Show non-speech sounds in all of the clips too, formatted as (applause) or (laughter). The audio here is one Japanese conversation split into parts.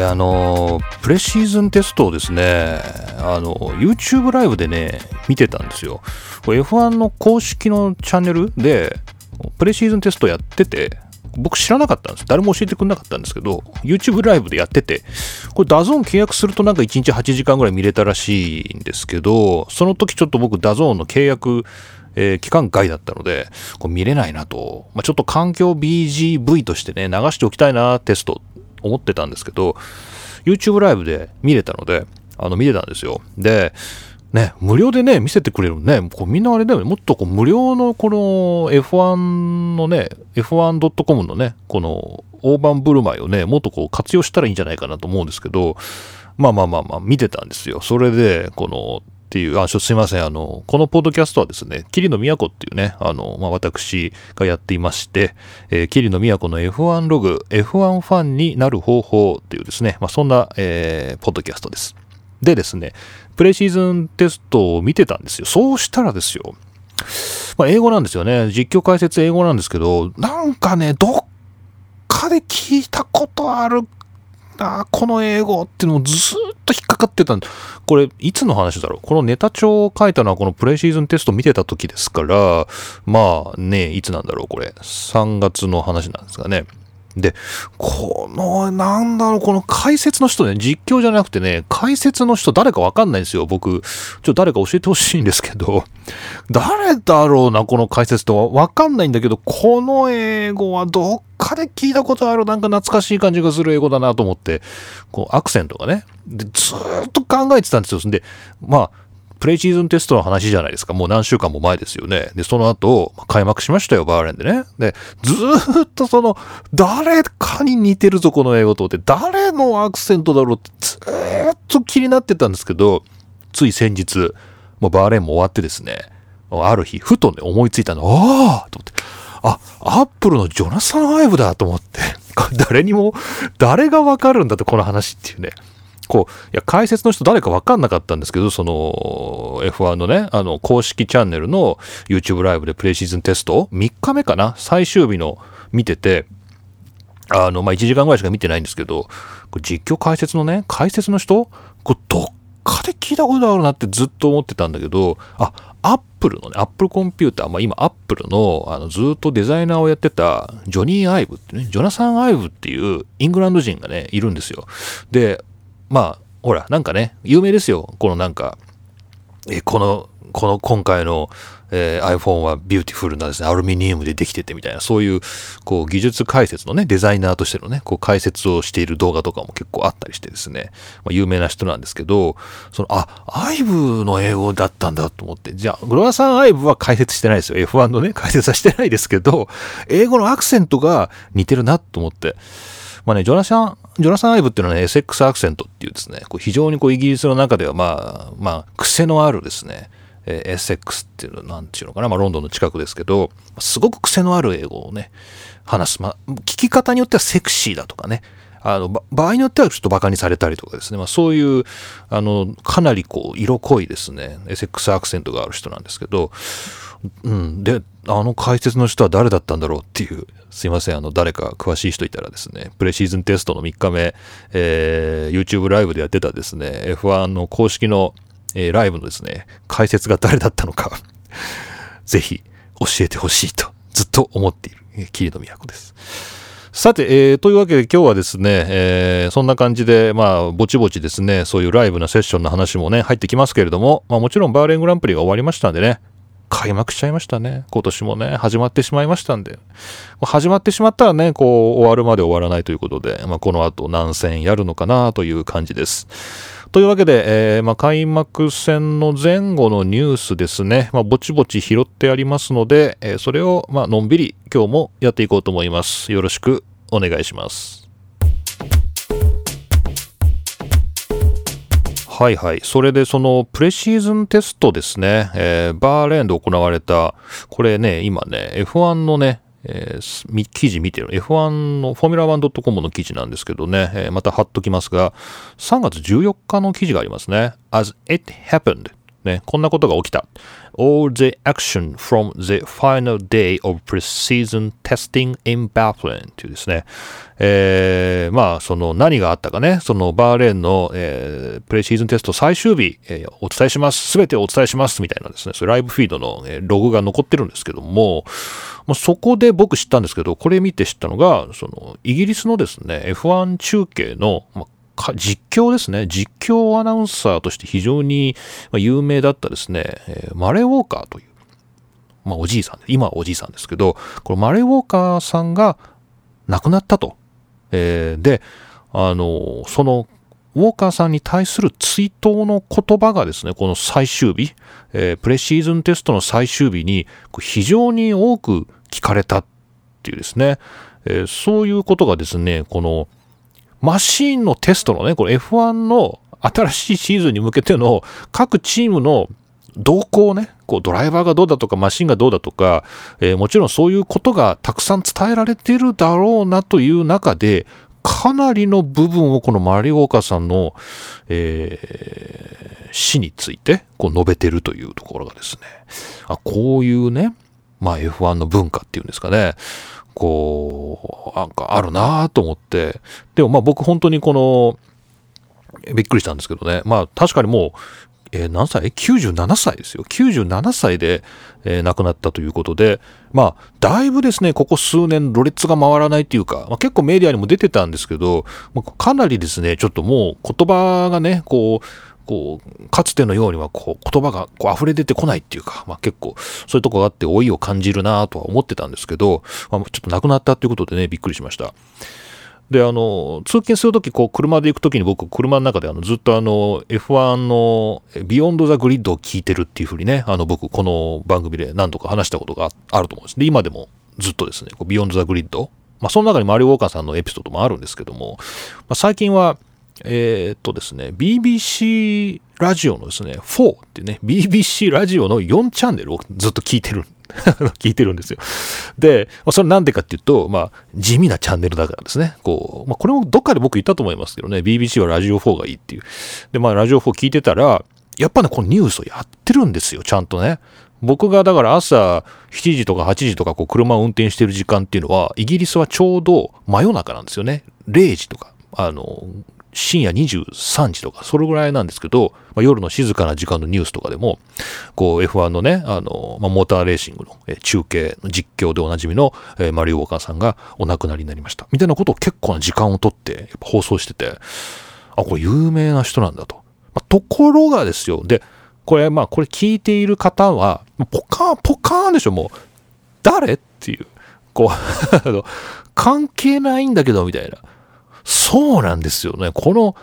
いあのプレシーズンテストをですねあの YouTube ライブでね見てたんですよ。F1 の公式のチャンネルでプレシーズンテストやってて僕知らなかったんです。誰も教えてくれなかったんですけど、YouTube ライブでやってて、これ DAZN 契約するとなんか1日8時間ぐらい見れたらしいんですけど、その時ちょっと僕 DAZN の契約、えー、期間外だったので、これ見れないなと、まあ、ちょっと環境 BGV としてね、流しておきたいな、テスト、思ってたんですけど、YouTube ライブで見れたので、あの、見れたんですよ。で、ね、無料でね、見せてくれるね、こうみんなあれだよね、もっとこう無料のこの F1 のね、F1.com のね、この大盤振る舞いをね、もっとこう活用したらいいんじゃないかなと思うんですけど、まあまあまあまあ、見てたんですよ。それで、この、っていう、あ、すいません。あの、このポッドキャストはですね、桐野都っていうね、あの、まあ、私がやっていまして、えー、桐野都の F1 ログ、F1 ファンになる方法っていうですね、まあ、そんな、えー、ポッドキャストです。でですね、プレシーズンテストを見てたんですよ。そうしたらですよ、まあ、英語なんですよね。実況解説英語なんですけど、なんかね、どっかで聞いたことあるあ、この英語っていうのをずっと引っかかってたこれ、いつの話だろう？このネタ帳を書いたのはこのプレシーズンテスト見てた時ですから、まあね、いつなんだろうこれ。3月の話なんですかね。で、この、なんだろう、この解説の人ね、実況じゃなくてね、解説の人誰かわかんないんですよ、僕。ちょっと誰か教えてほしいんですけど、(laughs) 誰だろうな、この解説とは。わかんないんだけど、この英語はどっかで聞いたことある、なんか懐かしい感じがする英語だなと思って、こう、アクセントがね。で、ずっと考えてたんですよ。で、まあ、プレイシーズンテストの話じゃないですか。もう何週間も前ですよね。で、その後、開幕しましたよ、バーレンでね。で、ずっとその、誰かに似てるぞ、この英語とって、誰のアクセントだろうって、ずっと気になってたんですけど、つい先日、もうバーレンも終わってですね、ある日、ふとね、思いついたの、ああと思って、あ、アップルのジョナサン・アイブだと思って、誰にも、誰がわかるんだと、この話っていうね。こう、いや、解説の人誰か分かんなかったんですけど、その F1 のね、あの、公式チャンネルの YouTube ライブでプレシーズンテスト、3日目かな最終日の見てて、あの、まあ、1時間ぐらいしか見てないんですけど、実況解説のね、解説の人、これどっかで聞いたことあるなってずっと思ってたんだけど、あ、アップルのね、アップルコンピューター、まあ今アップルのあのずっとデザイナーをやってたジョニー・アイブってね、ジョナサン・アイブっていうイングランド人がね、いるんですよ。で、まあ、ほら、なんかね、有名ですよ。このなんか、え、この、この今回の、えー、iPhone はビューティフルなですね、アルミニウムでできててみたいな、そういう、こう、技術解説のね、デザイナーとしてのね、こう、解説をしている動画とかも結構あったりしてですね、まあ、有名な人なんですけど、その、あ、アイブの英語だったんだと思って、じゃあ、グロアさんアイブは解説してないですよ。F1 のね、解説はしてないですけど、英語のアクセントが似てるなと思って、まあね、ジョナサン、ジョナサン・アイブっていうのはね、SX アクセントっていうですね、こう非常にこうイギリスの中ではまあ、まあ、癖のあるですね、えー、SX っていうの、なんていうのかな、まあ、ロンドンの近くですけど、すごく癖のある英語をね、話す。まあ、聞き方によってはセクシーだとかね、あの、場合によってはちょっと馬鹿にされたりとかですね、まあ、そういう、あの、かなりこう、色濃いですね、SX アクセントがある人なんですけど、うん。で、あの解説の人は誰だったんだろうっていう、すいません、あの、誰か詳しい人いたらですね、プレシーズンテストの3日目、えー、YouTube ライブでやってたですね、F1 の公式の、えー、ライブのですね、解説が誰だったのか (laughs) ぜひ教えてほしいと、ずっと思っている、えー、桐野都です。さて、えー、というわけで今日はですね、えー、そんな感じで、まあ、ぼちぼちですね、そういうライブなセッションの話もね、入ってきますけれども、まあもちろんバーレングランプリが終わりましたんでね、開幕しちゃいましたね。今年もね、始まってしまいましたんで。始まってしまったらね、こう、終わるまで終わらないということで、まあ、この後何戦やるのかなという感じです。というわけで、えー、まあ、開幕戦の前後のニュースですね、まあ、ぼちぼち拾ってありますので、えー、それを、まあのんびり今日もやっていこうと思います。よろしくお願いします。はいはい。それでそのプレシーズンテストですね、えー、バーレーンで行われた、これね、今ね、F1 のね、えー、記事見てる F1 のフォーミュラー 1.com の記事なんですけどね、えー、また貼っときますが、3月14日の記事がありますね。As it happened ね、こんなことが起きた。All the action from the final day of pre-season testing in Bahrain というですね、えー、まあ、その何があったかね、そのバーレーンの、えー、プレシーズンテスト最終日、えー、お伝えします。すべてお伝えします。みたいなですね、そライブフィードの、えー、ログが残ってるんですけども、まあ、そこで僕知ったんですけど、これ見て知ったのが、その、イギリスのですね、F1 中継の、まあ実況ですね。実況アナウンサーとして非常に有名だったですね、マレー・ウォーカーという、まあおじいさん、今はおじいさんですけど、このマレー・ウォーカーさんが亡くなったと。えー、で、あの、そのウォーカーさんに対する追悼の言葉がですね、この最終日、えー、プレシーズンテストの最終日に非常に多く聞かれたっていうですね、えー、そういうことがですね、このマシンのテストのね、これ F1 の新しいシーズンに向けての各チームの動向をね、こうドライバーがどうだとかマシンがどうだとか、えー、もちろんそういうことがたくさん伝えられてるだろうなという中で、かなりの部分をこのマリオーカさんの、えー、死についてこう述べてるというところがですね、あこういうね、まあ F1 の文化っていうんですかね、こう、なんかあるなと思って、でもまあ僕本当にこの、びっくりしたんですけどね。まあ確かにもう、えー、何歳 ?97 歳ですよ。97歳で、えー、亡くなったということで、まあ、だいぶですね、ここ数年、ろれつが回らないというか、まあ、結構メディアにも出てたんですけど、まあ、かなりですね、ちょっともう言葉がね、こう、こう、かつてのようにはこう言葉がこう溢れ出てこないっていうか、まあ結構そういうとこがあって老いを感じるなとは思ってたんですけど、まあ、ちょっと亡くなったっていうことでね、びっくりしました。で、あの、通勤するとき、こう、車で行くときに僕、車の中であのずっとあの、F1 の Beyond the Grid を聞いてるっていうふうにね、あの、僕、この番組で何度か話したことがあると思うんです。で、今でもずっとですね、 Beyond the Grid、まあ、その中にマレー・ウォーカーさんのエピソードもあるんですけども、まあ、最近は、えー、っとですね、BBC ラジオのですね、4ってね、BBC ラジオの4チャンネルをずっと聞いてる、(laughs) 聞いてるんですよ。で、それなんでかっていうと、まあ、地味なチャンネルだからですね。こう、まあ、これもどっかで僕言ったと思いますけどね、BBC はラジオ4がいいっていう。で、まあ、ラジオ4聞いてたら、やっぱね、このニュースをやってるんですよ、ちゃんとね。僕がだから朝7時とか8時とかこう車を運転してる時間っていうのは、イギリスはちょうど真夜中なんですよね。0時とか、あの、深夜23時とか、それぐらいなんですけど、まあ、夜の静かな時間のニュースとかでも、こう F1 のね、あの、まあ、モーターレーシングの、中継の実況でおなじみの、えマリオ・ウォーカーさんがお亡くなりになりました。みたいなことを結構な時間をとってっ放送してて、あ、これ有名な人なんだと。まあ、ところがですよ、で、これ、まあ、これ聞いている方は、ポカーン、ポカーンでしょ、もう。誰っていう。こう (laughs) 関係ないんだけど、みたいな。そうなんですよね。この、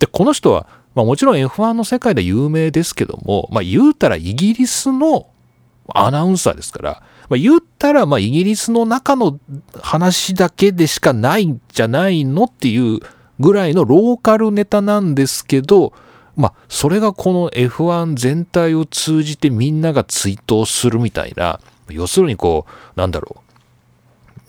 で、この人は、まあもちろん F1 の世界で有名ですけども、まあ言うたらイギリスのアナウンサーですから、まあ言ったらまあイギリスの中の話だけでしかないんじゃないのっていうぐらいのローカルネタなんですけど、まあそれがこの F1 全体を通じてみんなが追悼するみたいな、要するにこう、なんだろう、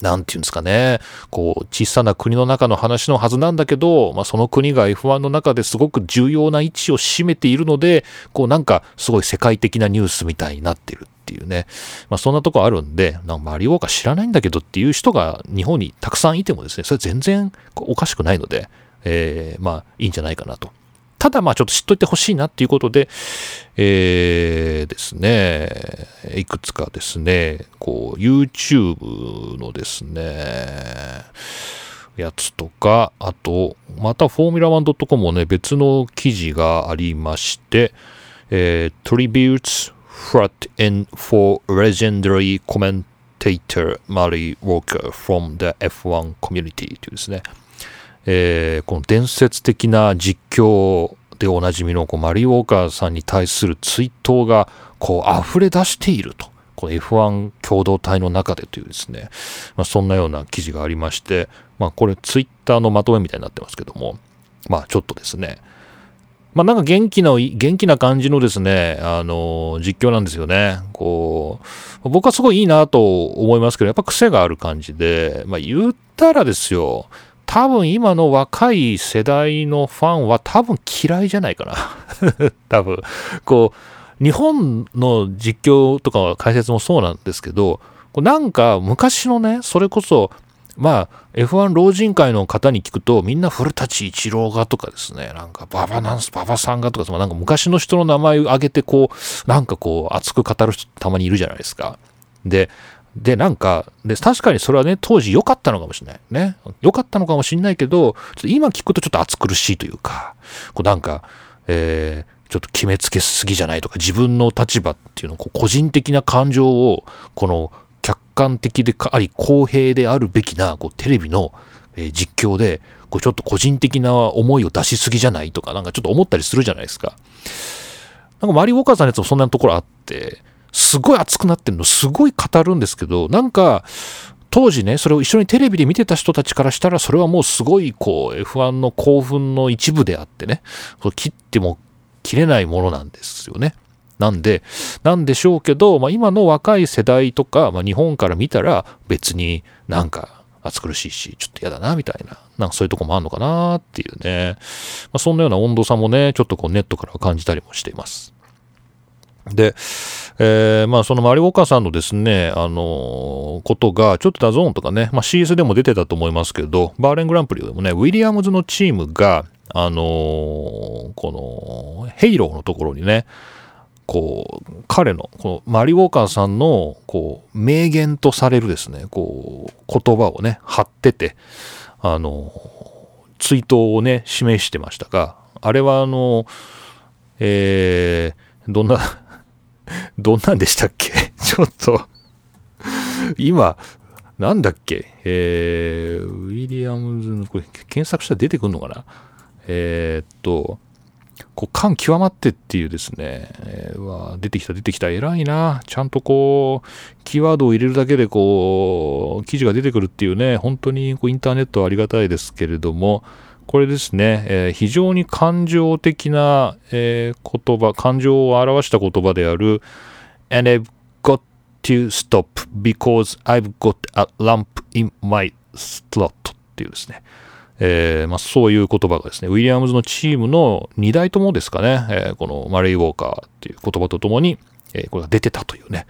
なんていうんですかね、こう、小さな国の中の話のはずなんだけど、まあ、その国が F1 の中ですごく重要な位置を占めているので、こう、なんか、すごい世界的なニュースみたいになってるっていうね、まあ、そんなとこあるんで、なんかマリオカ知らないんだけどっていう人が日本にたくさんいてもですね、それ全然おかしくないので、えー、まあ、いいんじゃないかなと。ただまあちょっと知っといてほしいなっていうことで、えー、ですね、いくつかですね、こう、YouTube のですね、やつとか、あと、またフォーミュラ 1.com もね、別の記事がありまして、えー、Tributes Frat in for Legendary Commentator Mary Walker from the F1 Community というですね、えー、この伝説的な実況でおなじみのこうマリー・ウォーカーさんに対する追悼がこう溢れ出していると。この F1 共同体の中でというですね、まあ、そんなような記事がありまして、まあ、これツイッターのまとめみたいになってますけども、まあちょっとですね、まあなんか元気な、元気な感じのですね、あの、実況なんですよね。こう、僕はすごいいいなと思いますけど、やっぱ癖がある感じで、まあ言ったらですよ、多分今の若い世代のファンは多分嫌いじゃないかな。(laughs) 多分。こう、日本の実況とか解説もそうなんですけど、なんか昔のね、それこそ、まあ、F1 老人会の方に聞くと、みんな古舘一郎がとかですね、なんか馬場なんす、馬場さんがとか、なんか昔の人の名前を挙げて、こう、なんかこう、熱く語る人たまにいるじゃないですか。で、で、なんか、で、確かにそれはね、当時良かったのかもしれない。ね。良かったのかもしれないけど、ちょっと今聞くとちょっと暑苦しいというか、こうなんか、えー、ちょっと決めつけすぎじゃないとか、自分の立場っていうの、こう個人的な感情を、この客観的であり、公平であるべきな、こうテレビの、えー、実況で、こうちょっと個人的な思いを出しすぎじゃないとか、なんかちょっと思ったりするじゃないですか。なんかマリ・ウォーカーさんのやつもそんなところあって、すごい熱くなってるの、すごい語るんですけど、なんか、当時ね、それを一緒にテレビで見てた人たちからしたら、それはもうすごい、こう、F1 の興奮の一部であってね、切っても切れないものなんですよね。なんで、なんでしょうけど、まあ、今の若い世代とか、まあ、日本から見たら別になんか暑苦しいし、ちょっと嫌だな、みたいな、なんかそういうとこもあるのかなっていうね。まあ、そんなような温度差もね、ちょっとこうネットからは感じたりもしています。で、えー、まあそのマリーウォーカーさんのですね、あのー、ことが、ちょっと DAZN とかね、まあ CS でも出てたと思いますけど、バーレーングランプリでもね、ウィリアムズのチームが、あのー、この、ヘイローのところにね、こう、彼の、このマリーウォーカーさんの、こう、名言とされるですね、こう、言葉をね、貼ってて、あの、追悼をね、示してましたが、あれはあの、えー、どんなどんなんでしたっけ？(laughs) ちょっと。今、なんだっけ？えー、ウィリアムズの、これ検索したら出てくるのかな？えー、っと、こう感極まってっていうですね、えー、わ出てきた出てきた。偉いな。ちゃんとこうキーワードを入れるだけでこう記事が出てくるっていうね。本当にこうインターネットはありがたいですけれども。これですね、えー、非常に感情的な、えー、言葉、感情を表した言葉である And I've got to stop because I've got a lump in my slot っていうですね、えーまあ、そういう言葉がですね、ウィリアムズのチームの2代ともですかね、え、このマレイ・ウォーカーっていう言葉とともに、え、これが出てたというね、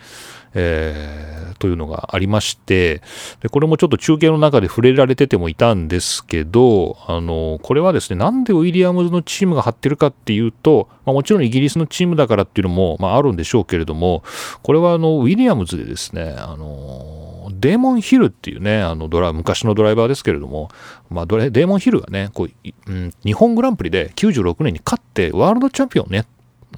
えー、というのがありましてで、これもちょっと中継の中で触れられててもいたんですけど、あの、これはですね、なんでウィリアムズのチームが張ってるかっていうと、まあ、もちろんイギリスのチームだからっていうのも、まあ、あるんでしょうけれども、これはあの、ウィリアムズでですね、あの、デーモン・ヒルっていうね、あのドラ昔のドライバーですけれども、まあ、デーモン・ヒルがね、こう、うん、日本グランプリで96年に勝ってワールドチャンピオンね、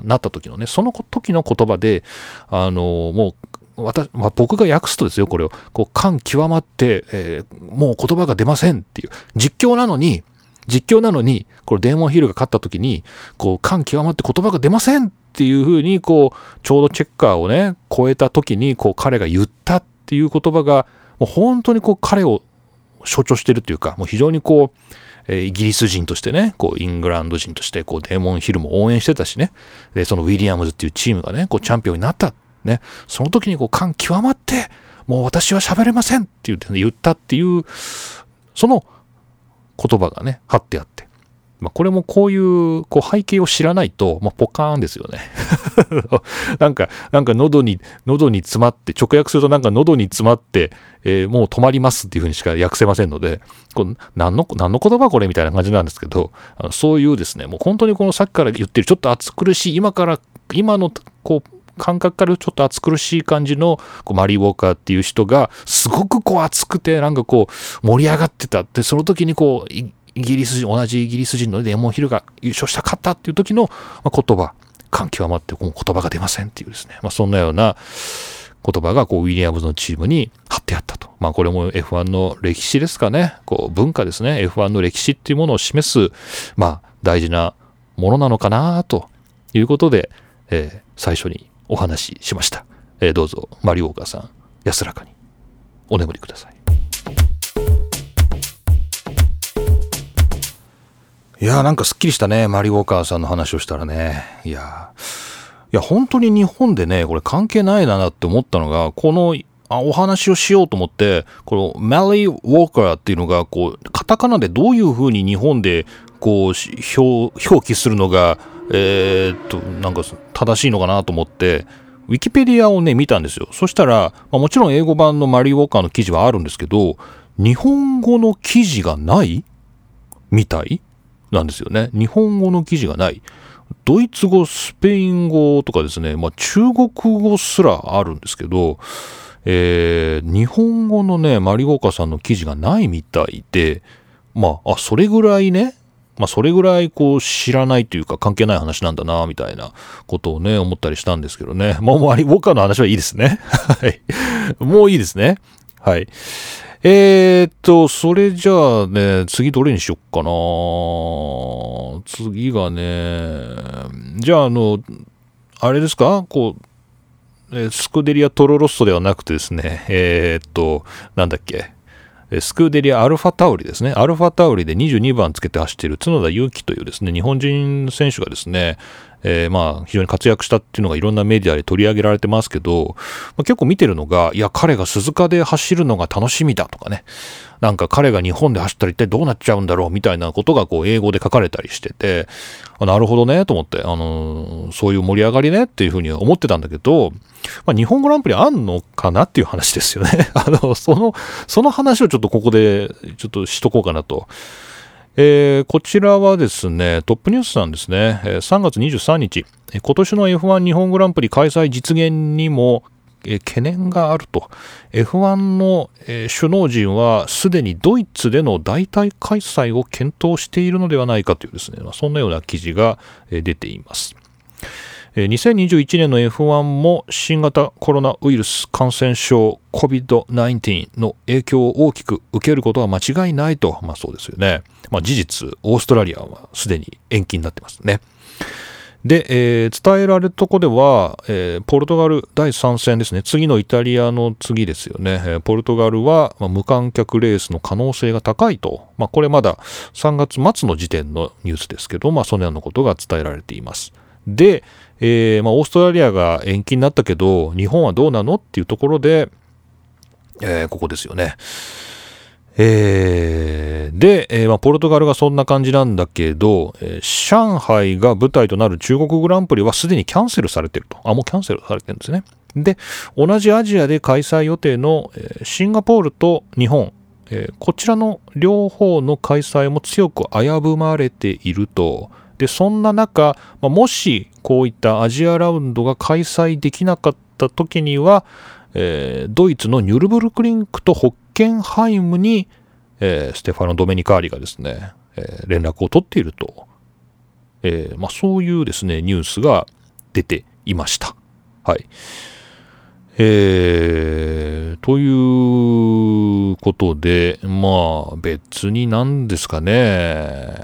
なった時のね、その時の言葉で、あの、もう私、まあ、僕が訳すとですよ、これを。こう、感極まって、えー、もう言葉が出ませんっていう。実況なのに、実況なのに、これデーモンヒルが勝った時に、こう、感極まって言葉が出ませんっていうふうに、こう、ちょうどチェッカーをね、超えた時に、こう、彼が言ったっていう言葉が、もう本当にこう、彼を象徴してるっていうか、もう非常にこう、えイギリス人としてね、こう、イングランド人として、こう、デーモンヒルも応援してたしね、で、そのウィリアムズっていうチームがね、こう、チャンピオンになった。ね、その時にこう感極まって、もう私は喋れませんって言って、ね、言ったっていう、その言葉がね、貼ってあって。まあ、これもこういうこう背景を知らないと、まあ、ポカーンですよね。(laughs) なんか、なんか喉に、喉に詰まって、直訳するとなんか喉に詰まって、えー、もう止まりますっていうふうにしか訳せませんので、こう何の、何の言葉これみたいな感じなんですけど、あのそういうですね、もう本当にこのさっきから言ってるちょっと暑苦しい、今から、今のこう、感覚からちょっと暑苦しい感じのこうマリー・ウォーカーっていう人がすごくこう熱くてなんかこう盛り上がってたってその時にこうイギリス人同じイギリス人のデーモン・ヒルが優勝したかったっていう時の言葉感極まってこう言葉が出ませんっていうですね、まあ、そんなような言葉がこうウィリアムズのチームに貼ってあったと。まあこれも F1 の歴史ですかね。こう文化ですね。F1 の歴史っていうものを示す、まあ大事なものなのかなということで、えー、最初にお話ししました。えー、どうぞ、マリオーカーさん、安らかにお眠りください。いやーなんかすっきりしたね、マリオーカーさんの話をしたらね。いやいや、本当に日本でね、これ関係ないなって思ったのが、このあお話をしようと思って、このマリー・ウォーカーっていうのが、こう、カタカナでどういう風に日本で、こう、表表記するのが、えー、っと、なんか正しいのかなと思って、ウィキペディアをね、見たんですよ。そしたら、まあ、もちろん英語版のマリー・ウォーカーの記事はあるんですけど、日本語の記事がないみたい？なんですよね。日本語の記事がない。ドイツ語、スペイン語とかですね、まあ、中国語すらあるんですけど、えー、日本語のね、マリゴーカさんの記事がないみたいで、まあ、あ、それぐらいね、まあ、それぐらいこう知らないというか関係ない話なんだな、みたいなことをね、思ったりしたんですけどね。まあ、マリウォーカーの話はいいですね。(laughs) もういいですね。はい。えー、っと、それじゃあね、次どれにしよっかな。次がね、じゃああの、あれですか？こう、スクデリア・トロロッソではなくてですね、えー、っと、なんだっけ、スクーデリア・アルファタウリですね。アルファタウリで22番つけて走っている角田祐希というですね、日本人選手がですね、えー、まあ非常に活躍したっていうのがいろんなメディアで取り上げられてますけど、まあ、結構見てるのが、いや、彼が鈴鹿で走るのが楽しみだとかね、なんか彼が日本で走ったら一体どうなっちゃうんだろうみたいなことがこう英語で書かれたりしてて、なるほどねと思って、あのー、そういう盛り上がりねっていうふうに思ってたんだけど、まあ、日本グランプリあんのかなっていう話ですよね。(laughs) あの、その、その話をちょっとここでちょっとしとこうかなと。えー、こちらはですね、トップニュースなんですね。3月23日、今年の F1 日本グランプリ開催実現にも懸念があると。F1 の首脳陣はすでにドイツでの代替開催を検討しているのではないかというですね、そんなような記事が出ています。2021年の F1 も新型コロナウイルス感染症 COVID-19 の影響を大きく受けることは間違いないと、まあそうですよね。まあ事実、オーストラリアはすでに延期になってますね。で、えー、伝えられるとこでは、えー、ポルトガル第3戦ですね。次のイタリアの次ですよね。えー、ポルトガルは、まあ、無観客レースの可能性が高いと。まあ、これまだ3月末の時点のニュースですけど、まあ、そのようなことが伝えられています。で、えー、まあ、オーストラリアが延期になったけど、日本はどうなのっていうところで、えー、ここですよね。えー、で、えー、まあ、ポルトガルがそんな感じなんだけど、えー、上海が舞台となる中国グランプリはすでにキャンセルされてると。あ、もうキャンセルされてるんですね。で、同じアジアで開催予定の、えシンガポールと日本、えこちらの両方の開催も強く危ぶまれていると。で、そんな中、まあ、もしこういったアジアラウンドが開催できなかった時には、えー、ドイツのニュルブルクリンクとホッケンハイムに、えー、ステファノ・ドメニカーリがですね、えー、連絡を取っていると、えまあ、そういうですね、ニュースが出ていました。はい。えー、ということで、まあ別になんですかね。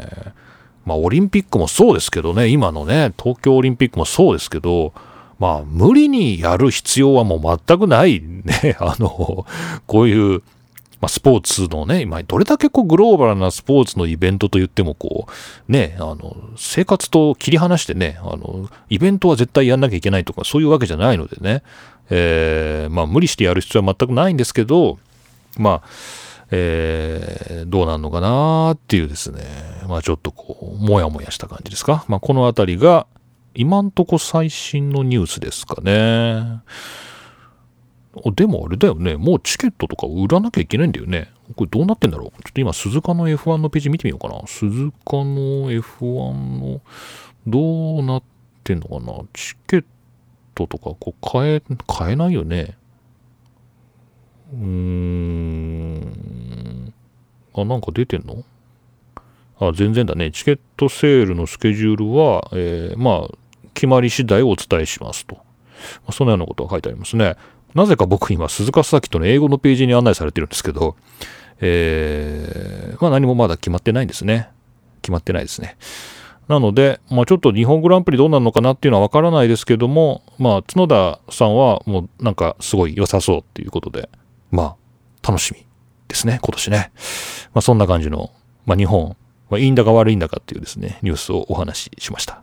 まあ、オリンピックもそうですけどね、今のね、東京オリンピックもそうですけど、まあ、無理にやる必要はもう全くないね、(laughs) あの、こういう、まあ、スポーツのね、今、どれだけこうグローバルなスポーツのイベントと言っても、こう、ね、あの、生活と切り離してね、あの、イベントは絶対やんなきゃいけないとか、そういうわけじゃないのでね、えー、まあ、無理してやる必要は全くないんですけど、まあ、えー、どうなんのかなっていうですね、まあちょっとこう、もやもやした感じですか。まあこのあたりが、今んとこ最新のニュースですかね。でもあれだよね。もうチケットとか売らなきゃいけないんだよね。これどうなってんだろうちょっと今、鈴鹿の F1 のページ見てみようかな。鈴鹿の F1 の、どうなってんのかなチケットとか、こう、買え、買えないよね。うーん。あ、なんか出てんの？あ、全然だね。チケットセールのスケジュールは、えー、まあ、決まり次第お伝えしますと。まあ、そのようなことが書いてありますね。なぜか僕今、鈴鹿サーキットの英語のページに案内されてるんですけど、えー、まあ何もまだ決まってないんですね。決まってないですね。なので、まあ、ちょっと日本グランプリどうなるのかなっていうのはわからないですけども、まあ、角田さんはもうなんかすごい良さそうっていうことで、まあ、楽しみですね、今年ね。まあ、そんな感じの、まあ、日本、まあ、いいんだか悪いんだかっていうですね、ニュースをお話ししました。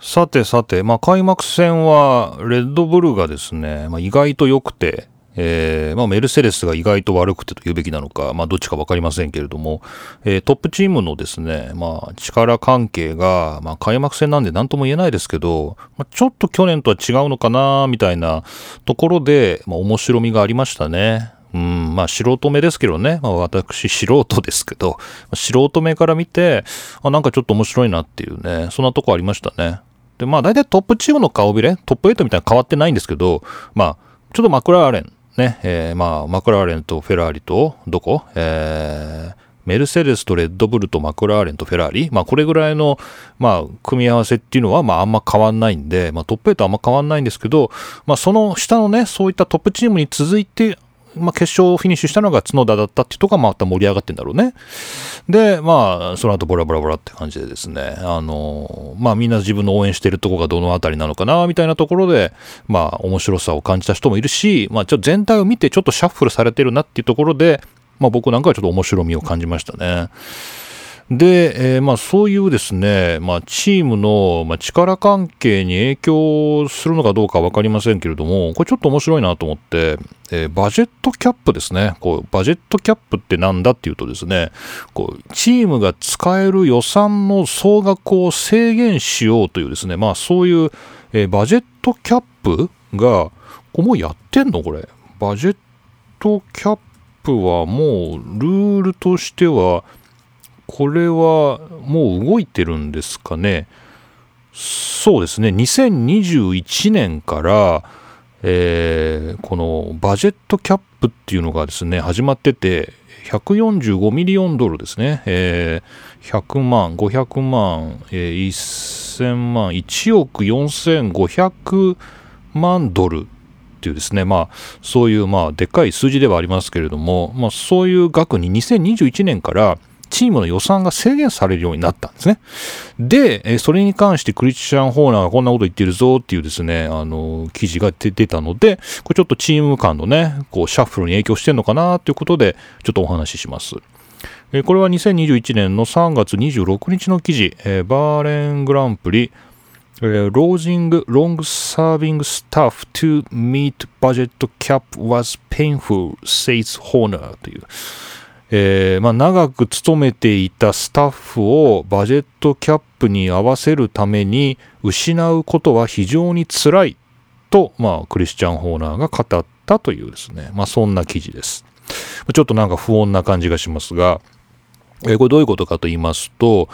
さてさて、まあ、開幕戦は、レッドブルがですね、まあ、意外と良くて、えー、まあ、メルセデスが意外と悪くてと言うべきなのか、まあ、どっちか分かりませんけれども、えー、トップチームのですね、まあ、力関係が、まあ、開幕戦なんで何とも言えないですけど、まあ、ちょっと去年とは違うのかな、みたいなところで、まあ、面白みがありましたね。うん、まあ素人目ですけどね、まあ私素人ですけど、素人目から見て、あなんかちょっと面白いなっていうね、そんなとこありましたね。で、まあ大体トップチームの顔びれ、トップ8みたいな変わってないんですけど、まあちょっとマクラーレン、ね、えー、まあマクラーレンとフェラーリと、どこ？えー、メルセデスとレッドブルとマクラーレンとフェラーリ、まあこれぐらいの、まあ組み合わせっていうのは、まああんま変わんないんで、まあトップ8あんま変わんないんですけど、まあその下のね、そういったトップチームに続いて、まあ、決勝をフィニッシュしたのが角田だったっていうとこがまた盛り上がってんだろうね。で、まあ、その後ボラボラボラって感じでですね、あの、まあみんな自分の応援してるとこがどの辺りなのかな、みたいなところで、まあ面白さを感じた人もいるし、まあちょっと全体を見てちょっとシャッフルされてるなっていうところで、まあ僕なんかはちょっと面白みを感じましたね。で、えー、まあそういうですね、まあチームの、まあ、力関係に影響するのかどうかわかりませんけれども、これちょっと面白いなと思って、えー、バジェットキャップですね。こう、バジェットキャップってなんだっていうとですね、こう、チームが使える予算の総額を制限しようというですね、まあそういう、えー、バジェットキャップが、こもうやってんの？これ。バジェットキャップはもうルールとしては、これはもう動いてるんですかね。そうですね、2021年から、えー、このバジェットキャップっていうのがですね、始まってて、145ミリオンドルですね、えー、100万、500万、えー、1000万、1億4500万ドルっていうですね、まあ、そういう、まあ、でかい数字ではありますけれども、まあ、そういう額に2021年からチームの予算が制限されるようになったんですね。で、それに関してクリスチャン・ホーナーがこんなこと言ってるぞっていうですね、あの、記事が出たので、これちょっとチーム間のね、こう、シャッフルに影響してんのかなということで、ちょっとお話しします。これは2021年の3月26日の記事、バーレングランプリ、losing long serving staff to meet budget cap was painful, says Horner という、えー、まあ、長く勤めていたスタッフをバジェットキャップに合わせるために失うことは非常につらいと、まあ、クリスチャン・ホーナーが語ったというですね、まあ、そんな記事です。ちょっとなんか不穏な感じがしますが、えー、これどういうことかと言いますと、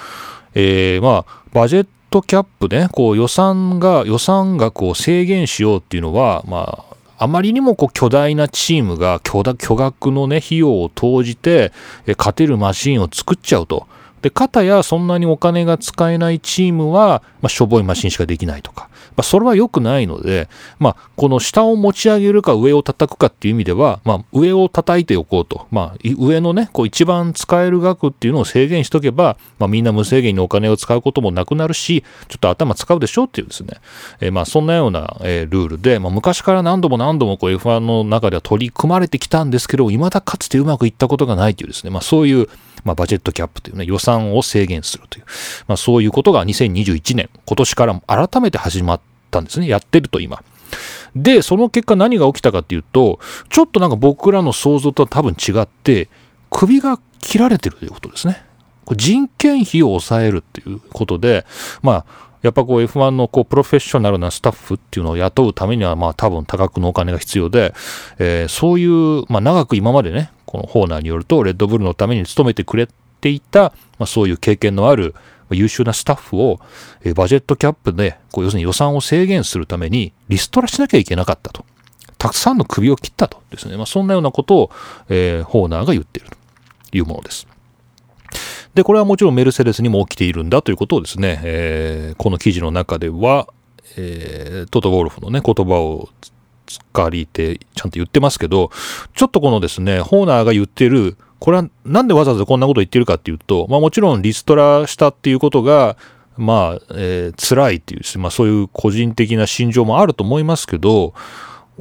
えー、まあ、バジェットキャップね、こう予算が、予算額を制限しようっていうのは、まあ、あまりにもこう巨大なチームが巨巨額のね、費用を投じて、え勝てるマシンを作っちゃうと。で、かやそんなにお金が使えないチームは、まあ、しょぼいマシンしかできないとか。まあ、それは良くないので、まあ、この下を持ち上げるか上を叩くかっていう意味では、まあ、上を叩いておこうと。まあ、上のね、こう一番使える額っていうのを制限しとけば、まあ、みんな無制限にお金を使うこともなくなるし、ちょっと頭使うでしょうっていうですね。えー、まあ、そんなような、えー、ルールで、まあ、昔から何度も何度もこう F1 の中では取り組まれてきたんですけど、未だかつてうまくいったことがないっていうですね。まあ、そういう、まあ、バジェットキャップというね、予算を制限するという、まあ、そういうことが2021年、今年から改めて始まったんですね。やってると今。で、その結果何が起きたかっていうと、ちょっとなんか僕らの想像とは多分違って、首が切られてるということですね。人件費を抑えるっていうことで、まあ、やっぱこう F1 のこうプロフェッショナルなスタッフっていうのを雇うためにはまあ多分多額のお金が必要で、えー、そういう、まあ長く今までね、このホーナーによるとレッドブルのために勤めてくれていた、まあそういう経験のある優秀なスタッフを、えー、バジェットキャップで、こう要するに予算を制限するためにリストラしなきゃいけなかったと。たくさんの首を切ったとですね。まあそんなようなことを、えー、ホーナーが言っているというものです。で、これはもちろんメルセデスにも起きているんだということをですね、えー、この記事の中では、えー、トト・ウォルフのね、言葉を借りてちゃんと言ってますけど、ちょっとこのですね、ホーナーが言ってる、これはなんでわざわざこんなことを言ってるかっていうと、まあもちろんリストラしたっていうことが、まあ、えー、辛いっていう、まあそういう個人的な心情もあると思いますけど、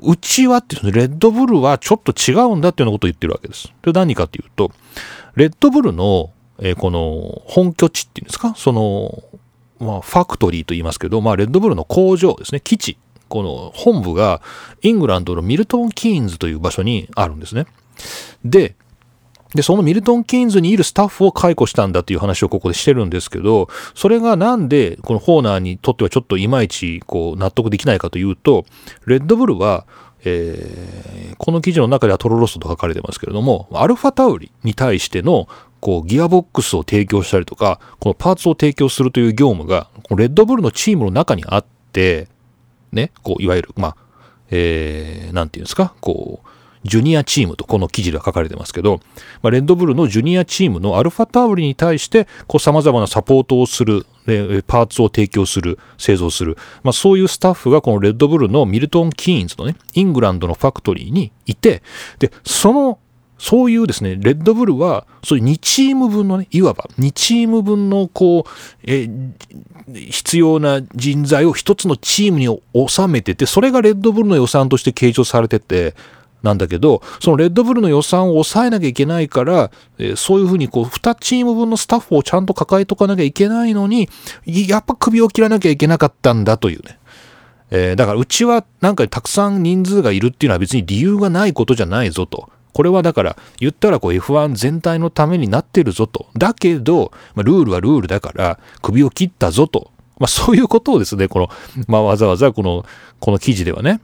うちはっていうレッドブルはちょっと違うんだっていうようなことを言ってるわけです。で、何かっていうと、レッドブルのえー、この本拠地っていうんですか、その、まあ、ファクトリーと言いますけど、まあ、レッドブルの工場ですね、基地、この本部がイングランドのミルトン・キーンズという場所にあるんですね。で、で、そのミルトン・キーンズにいるスタッフを解雇したんだという話をここでしてるんですけど、それがなんで、このホーナーにとってはちょっといまいちこう納得できないかというと、レッドブルは、えー、この記事の中ではトロロストと書かれてますけれども、アルファタウリに対してのこうギアボックスを提供したりとか、このパーツを提供するという業務が、このレッドブルのチームの中にあって、ね、こういわゆる、まあ、えー、なんていうんですか、こう、ジュニアチームとこの記事では書かれてますけど、まあ、レッドブルのジュニアチームのアルファタウリに対して、こう様々なサポートをする、パーツを提供する、製造する、まあ、そういうスタッフがこのレッドブルのミルトン・キーンズのね、イングランドのファクトリーにいて、で、そのそういうですね、レッドブルは、そういう2チーム分のね、いわば2チーム分のこう、え必要な人材を一つのチームに収めてて、それがレッドブルの予算として計上されてて、なんだけど、そのレッドブルの予算を抑えなきゃいけないから、えそういうふうにこう、2チーム分のスタッフをちゃんと抱えとかなきゃいけないのに、やっぱ首を切らなきゃいけなかったんだというね。えー、だからうちはなんかたくさん人数がいるっていうのは別に理由がないことじゃないぞと。これはだから言ったらこう F1 全体のためになってるぞと。だけど、まあ、ルールはルールだから首を切ったぞと。まあそういうことをですね、この、まあわざわざこの、この記事ではね、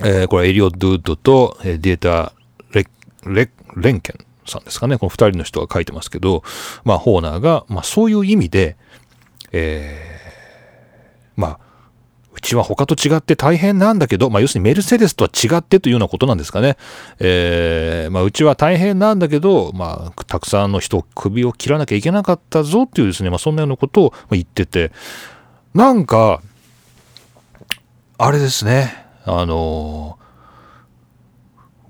えー、これエリオ・ドゥードと、えー、データレ・レ・レンケンさんですかね。この二人の人が書いてますけど、まあ、ホーナーが、まあ、そういう意味で、えー、まあ、うちは他と違って大変なんだけど、まあ、要するにメルセデスとは違ってというようなことなんですかね。えー、まあ、うちは大変なんだけど、まあ、たくさんの人、首を切らなきゃいけなかったぞっていうですね、まあ、そんなようなことを言ってて、なんか、あれですね。あの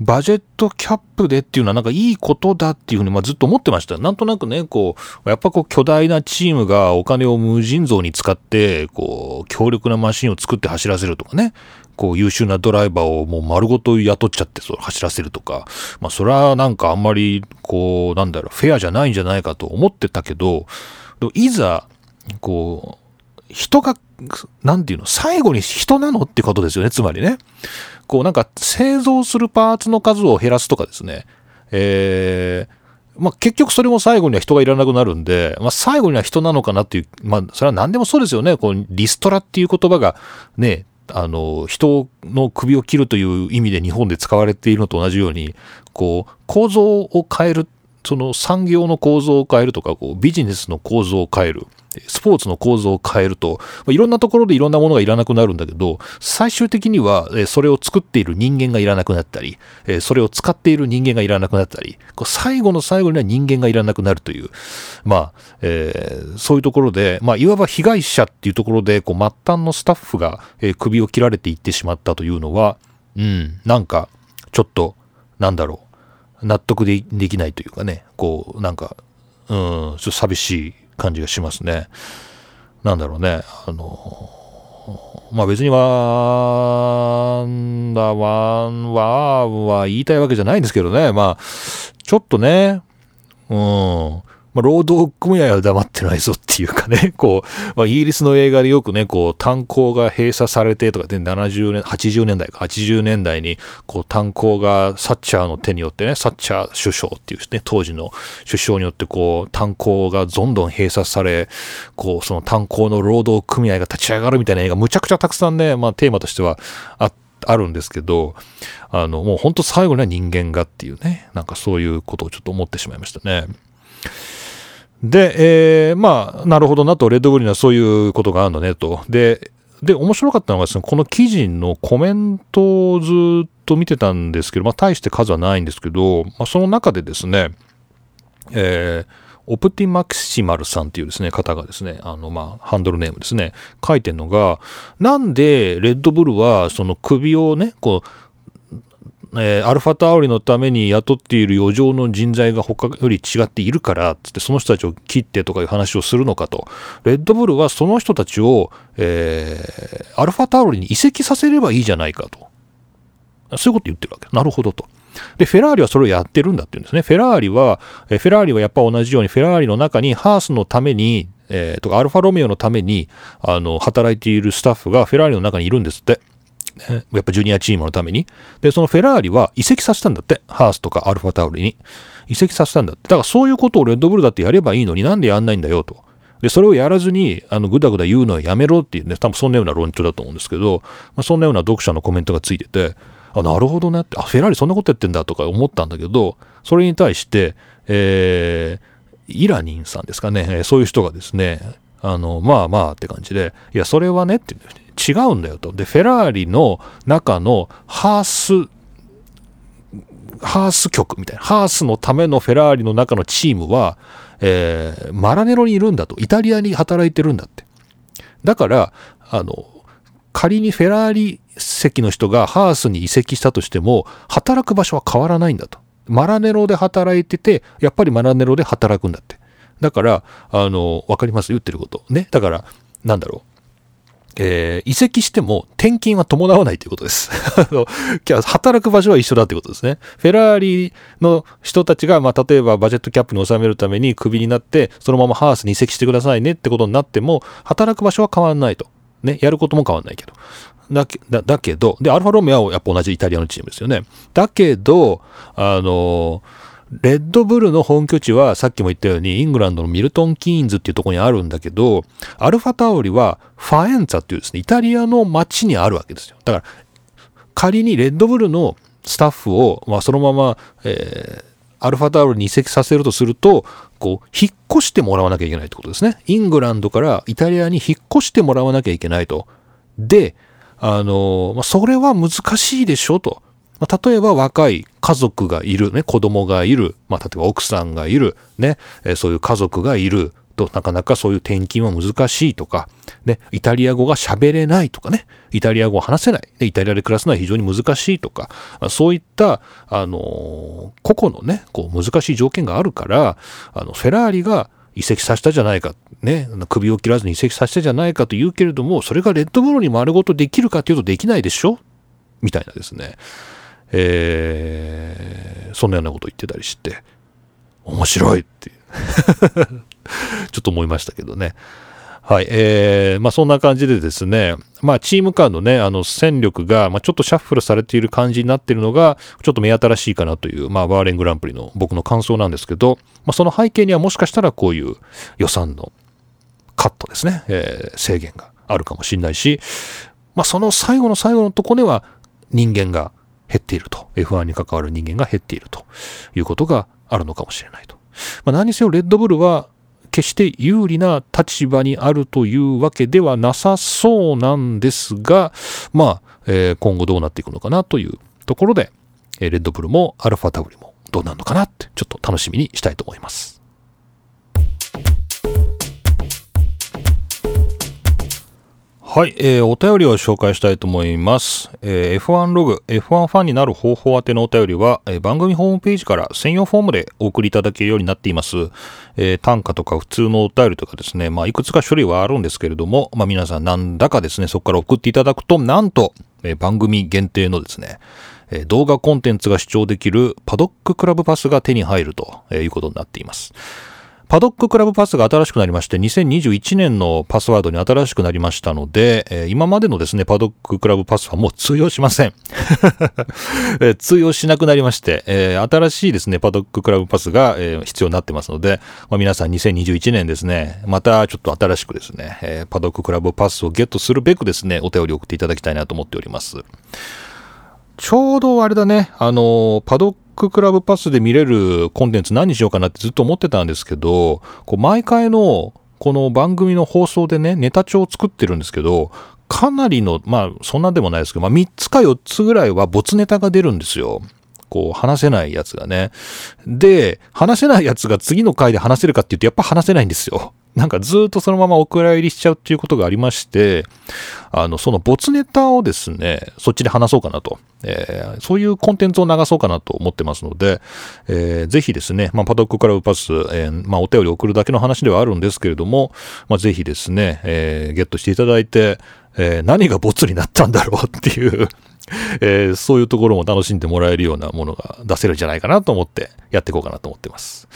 バジェットキャップでっていうのはなんかいいことだっていうふうにまあずっと思ってました。なんとなくね、こう、やっぱこう巨大なチームがお金を無尽蔵に使って、こう、強力なマシンを作って走らせるとかね、こう優秀なドライバーをもう丸ごと雇っちゃってそ走らせるとか、まあそれはなんかあんまりこう、なんだろう、フェアじゃないんじゃないかと思ってたけど、いざ、こう、人がなんていうの、最後に人なのってことですよね、つまりね。こうなんか製造するパーツの数を減らすとかですね。えーまあ、結局それも最後には人がいらなくなるんで、まあ、最後には人なのかなっていう、まあ、それは何でもそうですよね。こう、リストラっていう言葉がね、あの、人の首を切るという意味で日本で使われているのと同じように、こう、構造を変える、その産業の構造を変えるとか、こう、ビジネスの構造を変える。スポーツの構造を変えると、いろんなところでいろんなものがいらなくなるんだけど、最終的には、それを作っている人間がいらなくなったり、それを使っている人間がいらなくなったり、最後の最後には人間がいらなくなるという、まあ、えー、そういうところで、まあ、いわば被害者っていうところで、こう、末端のスタッフが、え、首を切られていってしまったというのは、うん、なんか、ちょっと、なんだろう、納得できないというかね、こう、なんか、うん、ちょっと寂しい感じがしますね。なんだろうね。あの、まあ別にワンダワンワーは言いたいわけじゃないんですけどね。まあ、ちょっとね、うん。まあ、労働組合は黙ってないぞっていうかね、(laughs) こう、まあ、イギリスの映画でよくね、こう、炭鉱が閉鎖されてとかで、70年、80年代か、80年代に、こう、炭鉱がサッチャーの手によってね、サッチャー首相っていうね、当時の首相によって、こう、炭鉱がどんどん閉鎖され、こう、その炭鉱の労働組合が立ち上がるみたいな映画、むちゃくちゃたくさんね、まあ、テーマとしてはああるんですけど、あの、もう本当最後には人間がっていうね、なんかそういうことをちょっと思ってしまいましたね。で、えー、まあ、なるほどなと、レッドブルにはそういうことがあるのねと。で、で、面白かったのがですね、この記事のコメントをずっと見てたんですけど、まあ、大して数はないんですけど、まあ、その中でですね、えー、オプティマキシマルさんっていうですね、方がですね、あの、まあ、ハンドルネームですね、書いてるのが、なんでレッドブルは、その首をね、こう、えー、アルファタオリのために雇っている余剰の人材が他より違っているから、つってその人たちを切ってとかいう話をするのかと。レッドブルはその人たちを、えー、アルファタオリに移籍させればいいじゃないかと。そういうこと言ってるわけ。なるほどと。で、フェラーリはそれをやってるんだって言うんですね。フェラーリは、えフェラーリはやっぱ同じように、フェラーリの中にハースのために、えー、とかアルファロメオのためにあの働いているスタッフがフェラーリの中にいるんですって。ね、やっぱジュニアチームのために。で、そのフェラーリは移籍させたんだって。ハースとかアルファタオルに。移籍させたんだって。だからそういうことをレッドブルだってやればいいのになんでやんないんだよと。で、それをやらずに、あの、ぐだぐだ言うのはやめろっていうね、多分そんなような論調だと思うんですけど、まあ、そんなような読者のコメントがついてて、あ、なるほどねって、あ、フェラーリそんなことやってんだとか思ったんだけど、それに対して、えー、イラニンさんですかね、そういう人がですね、あの、まあまあって感じで、いや、それはねって違うんだよと。で、フェラーリの中のハース、ハース局みたいな、ハースのためのフェラーリの中のチームは、えー、マラネロにいるんだと。イタリアに働いてるんだって。だから、あの、仮にフェラーリ席の人がハースに移籍したとしても、働く場所は変わらないんだと。マラネロで働いてて、やっぱりマラネロで働くんだって。だから、あの、わかります？言ってること。ね？だから、なんだろう。えー、移籍しても転勤は伴わないということです。(laughs) あの働く場所は一緒だということですね。フェラーリの人たちが、まあ、例えばバジェットキャップに収めるためにクビになって、そのままハースに移籍してくださいねってことになっても、働く場所は変わらないと。ね、やることも変わらないけど。だけだだけど、で、アルファロメオはやっぱ同じイタリアのチームですよね。だけど、あのレッドブルの本拠地はさっきも言ったようにイングランドのミルトン・キーンズっていうところにあるんだけど、アルファタオリはファエンツァっていうですね、イタリアの街にあるわけですよ。だから、仮にレッドブルのスタッフを、まあ、そのまま、えー、アルファタオルに移籍させるとすると、こう、引っ越してもらわなきゃいけないってことですね。イングランドからイタリアに引っ越してもらわなきゃいけないと。で、あの、まあ、それは難しいでしょと。まあ、例えば若い家族がいる、ね、子供がいる、まあ、例えば奥さんがいる、ね、えそういう家族がいる。となかなかそういう転勤は難しいとか、ね、イタリア語が喋れないとかね、イタリア語を話せない、イタリアで暮らすのは非常に難しいとか、そういった、あの、個々のね、こう難しい条件があるから、あの、フェラーリが移籍させたじゃないか、ね、首を切らずに移籍させたじゃないかと言うけれども、それがレッドブルに丸ごとできるかというとできないでしょ？みたいなですね。えー、そんなようなこと言ってたりして、面白いって (laughs) ちょっと思いましたけどね。はい。えー、まあそんな感じでですね、まあチーム間のね、あの戦力が、まあちょっとシャッフルされている感じになっているのが、ちょっと目新しいかなという、まあバーレングランプリの僕の感想なんですけど、まあその背景にはもしかしたらこういう予算のカットですね、えー、制限があるかもしれないし、まあその最後の最後のとこでは人間が減っていると。F1 に関わる人間が減っているということがあるのかもしれないと。まあ、何にせよレッドブルは決して有利な立場にあるというわけではなさそうなんですが、まあ、えー、今後どうなっていくのかなというところで、え、レッドブルもアルファタブリもどうなるのかなってちょっと楽しみにしたいと思います。はい、えー、お便りを紹介したいと思います。えー、F1 ログ、F1 ファンになる方法宛てのお便りは、えー、番組ホームページから専用フォームでお送りいただけるようになっています。えー、短歌とか普通のお便りとかですね、まあ、いくつか種類はあるんですけれども、まあ、皆さんなんだかですね、そこから送っていただくと、なんと、えー、番組限定のですね、えー、動画コンテンツが視聴できるパドッククラブパスが手に入るということになっています。パドッククラブパスが新しくなりまして、2021年のパスワードに新しくなりましたので、えー、今までのですね、パドッククラブパスはもう通用しません。(laughs) えー、通用しなくなりまして、えー、新しいですね、パドッククラブパスが、え必要になってますので、まあ、皆さん2021年ですね、またちょっと新しくですね、えパドッククラブパスをゲットするべくですね、お便りを送っていただきたいなと思っております。ちょうどあれだね、あの、パドッククラブパスで見れるコンテンツ何にしようかなってずっと思ってたんですけど、こう毎回のこの番組の放送でね、ネタ帳を作ってるんですけど、かなりの、まあそんなでもないですけど、まあ3つか4つぐらいは没ネタが出るんですよ。こう話せないやつがね。で、話せないやつが次の回で話せるかっていうとやっぱ話せないんですよ。なんかずっとそのままお蔵入りしちゃうっていうことがありまして、あの、その没ネタをですね、そっちで話そうかなと。えー、そういうコンテンツを流そうかなと思ってますので、えー、ぜひですね、まあ、パドッククラブパス、えー、まあ、お便り送るだけの話ではあるんですけれども、まあ、ぜひですね、えー、ゲットしていただいて、えー、何がボツになったんだろうっていうえー、そういうところも楽しんでもらえるようなものが出せるんじゃないかなと思ってやっていこうかなと思ってます。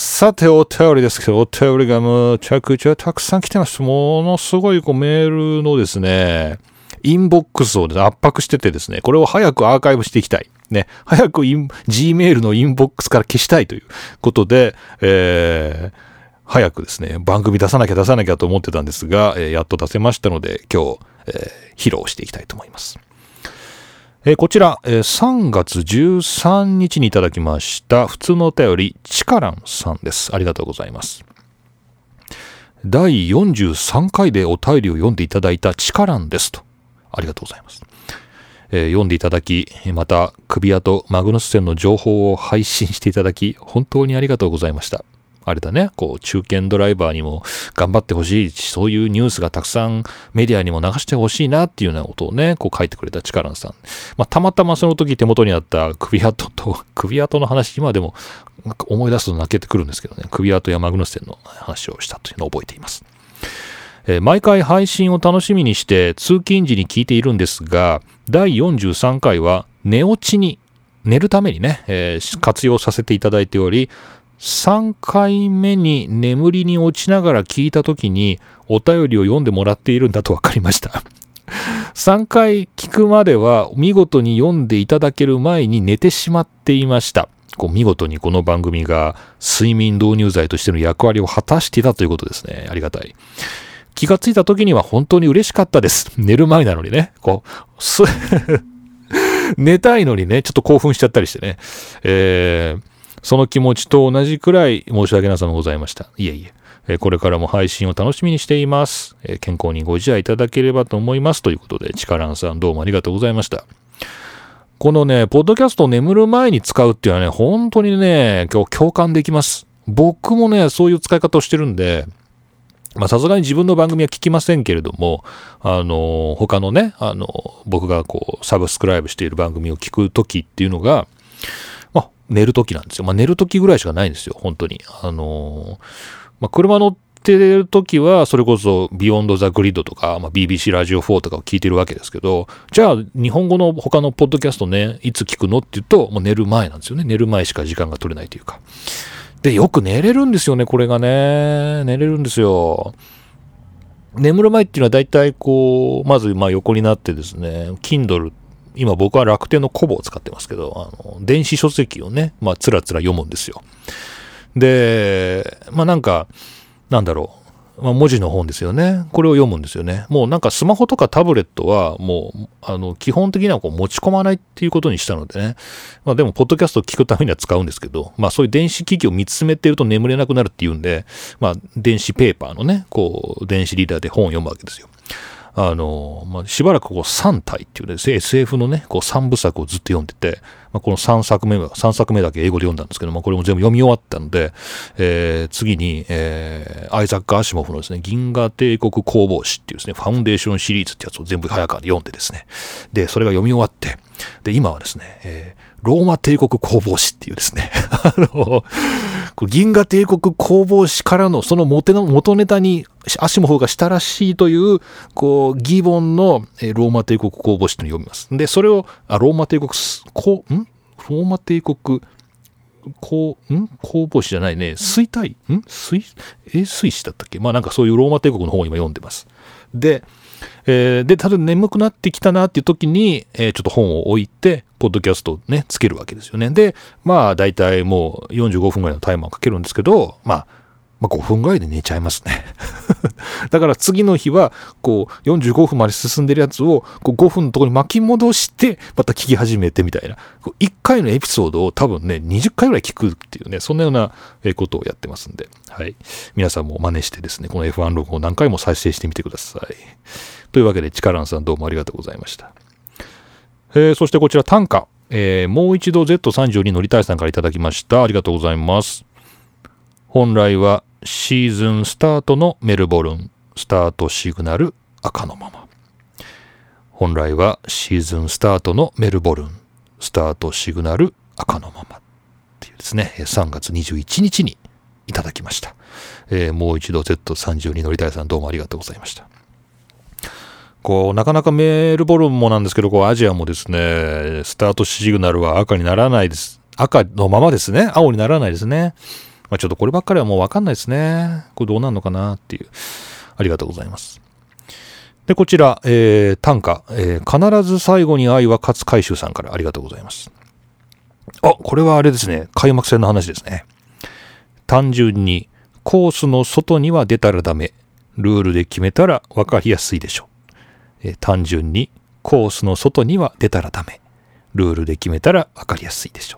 さて、お便りですけど、お便りがむちゃくちゃたくさん来てます。ものすごいこうメールのですね、インボックスを、ね、圧迫しててですね、これを早くアーカイブしていきたい。ね、早く Gmail のインボックスから消したいということで、えー、早くですね、番組出さなきゃ出さなきゃと思ってたんですが、えー、やっと出せましたので、今日、えー、披露していきたいと思います。えー、こちら、えー、3月13日にいただきました普通のお便り、チカランさんです。ありがとうございます。第43回でお便りを読んでいただいたチカランですと。ありがとうございます。えー、読んでいただき、また、首跡マグヌス線の情報を配信していただき、本当にありがとうございました。あれだね、こう、中堅ドライバーにも頑張ってほしいし、そういうニュースがたくさんメディアにも流してほしいなっていうようなことをね、こう書いてくれたチカランさん。まあ、たまたまその時手元にあった首跡と、首跡の話、今でも思い出すと泣けてくるんですけどね、首跡やマグヌス線の話をしたというのを覚えています。え毎回配信を楽しみにして通勤時に聞いているんですが、第43回は寝落ちに、寝るためにね、えー、活用させていただいており、3回目に眠りに落ちながら聞いた時にお便りを読んでもらっているんだと分かりました。(laughs) 3回聞くまでは見事に読んでいただける前に寝てしまっていました。こう見事にこの番組が睡眠導入剤としての役割を果たしていたということですね。ありがたい。気がついた時には本当に嬉しかったです。寝る前なのにね。こう、(laughs) 寝たいのにね、ちょっと興奮しちゃったりしてね。えー、その気持ちと同じくらい申し訳なさもございました。いえいえ。えこれからも配信を楽しみにしています。え健康にご自愛いただければと思います。ということで、チカランさんどうもありがとうございました。このね、ポッドキャストを眠る前に使うっていうのはね、本当にね、今日共感できます。僕もね、そういう使い方をしてるんで、まあさすがに自分の番組は聞きませんけれども、あの、他のね、あの、僕がこう、 subscribe している番組を聞くときっていうのが、寝るときなんですよ。まあ、寝るときぐらいしかないんですよ、本当に。あの、まあ、車乗ってるときは、それこそ、 Beyond The Grid とか、まあ、BBC ラジオ4とかを聞いてるわけですけど、じゃあ、日本語の他のポッドキャストね、いつ聞くのって言うと、もう寝る前なんですよね。寝る前しか時間が取れないというか。で、よく寝れるんですよね、これがね。寝れるんですよ。眠る前っていうのは大体こう、まずま横になってですね、Kindle、今僕は楽天のコボを使ってますけど、あの、電子書籍をね、まあつらつら読むんですよ。で、まあなんか、なんだろう。まあ、文字の本ですよね。これを読むんですよね。もうなんかスマホとかタブレットはもう、あの、基本的にはこう持ち込まないっていうことにしたのでね。まあでも、ポッドキャストを聞くためには使うんですけど、まあそういう電子機器を見つめてると眠れなくなるっていうんで、まあ電子ペーパーのね、こう、電子リーダーで本を読むわけですよ。あの、まあ、しばらくこう3体っていうね、SF のね、こう3部作をずっと読んでて、まあ、この3作目は、3作目だけ英語で読んだんですけど、まあ、これも全部読み終わったんで、えー、次に、えー、アイザック・アシモフのですね、銀河帝国工房史っていうですね、ファウンデーションシリーズってやつを全部早川で読んでですね、で、それが読み終わって、で、今はですね、えーローマ帝国工房史っていうですね、(laughs) あの、銀河帝国工房史からのその元ネタにアシモフがしたらしいという、こう、ギボンのローマ帝国工房史というのを読みます。で、それを、あ、ローマ帝国、こん？ローマ帝国、こうん？工房史じゃないね。衰退？ん？水、え、水史だったっけ？まあなんかそういうローマ帝国の本を今読んでます。で、えー、で、ただ眠くなってきたなっていう時に、えー、ちょっと本を置いて、ポッドキャストをね、つけるわけですよね。で、まあ、大体もう45分ぐらいのタイマーをかけるんですけど、まあ、まあ、5分ぐらいで寝ちゃいますね。(laughs) だから次の日は、こう、45分まで進んでるやつを、こう5分のところに巻き戻して、また聞き始めてみたいな。1回のエピソードを多分ね、20回ぐらい聞くっていうね、そんなようなことをやってますんで、はい。皆さんも真似してですね、この F1 ログを何回も再生してみてください。というわけで、チカランさんどうもありがとうございました。えー、そしてこちら短歌。えー、もう一度 Z32 乗りたいさんからいただきました。ありがとうございます。本来はシーズンスタートのメルボルン、スタートシグナル赤のまま。本来はシーズンスタートのメルボルン、スタートシグナル赤のまま。っていうですね、3月21日にいただきました。えー、もう一度 Z32 乗りたいさんどうもありがとうございました。こう、なかなかメルボルンもなんですけど、こう、アジアもですね、スタートシグナルは赤にならないです。赤のままですね。青にならないですね。まあ、ちょっとこればっかりはもうわかんないですね。これどうなるのかなっていう。ありがとうございます。で、こちら、えー、短歌、えー、必ず最後に愛は勝つ回収さんからありがとうございます。あ、これはあれですね。開幕戦の話ですね。単純に、コースの外には出たらダメ。ルールで決めたら分かりやすいでしょう。えー、単純に、コースの外には出たらダメ。ルールで決めたら分かりやすいでしょう。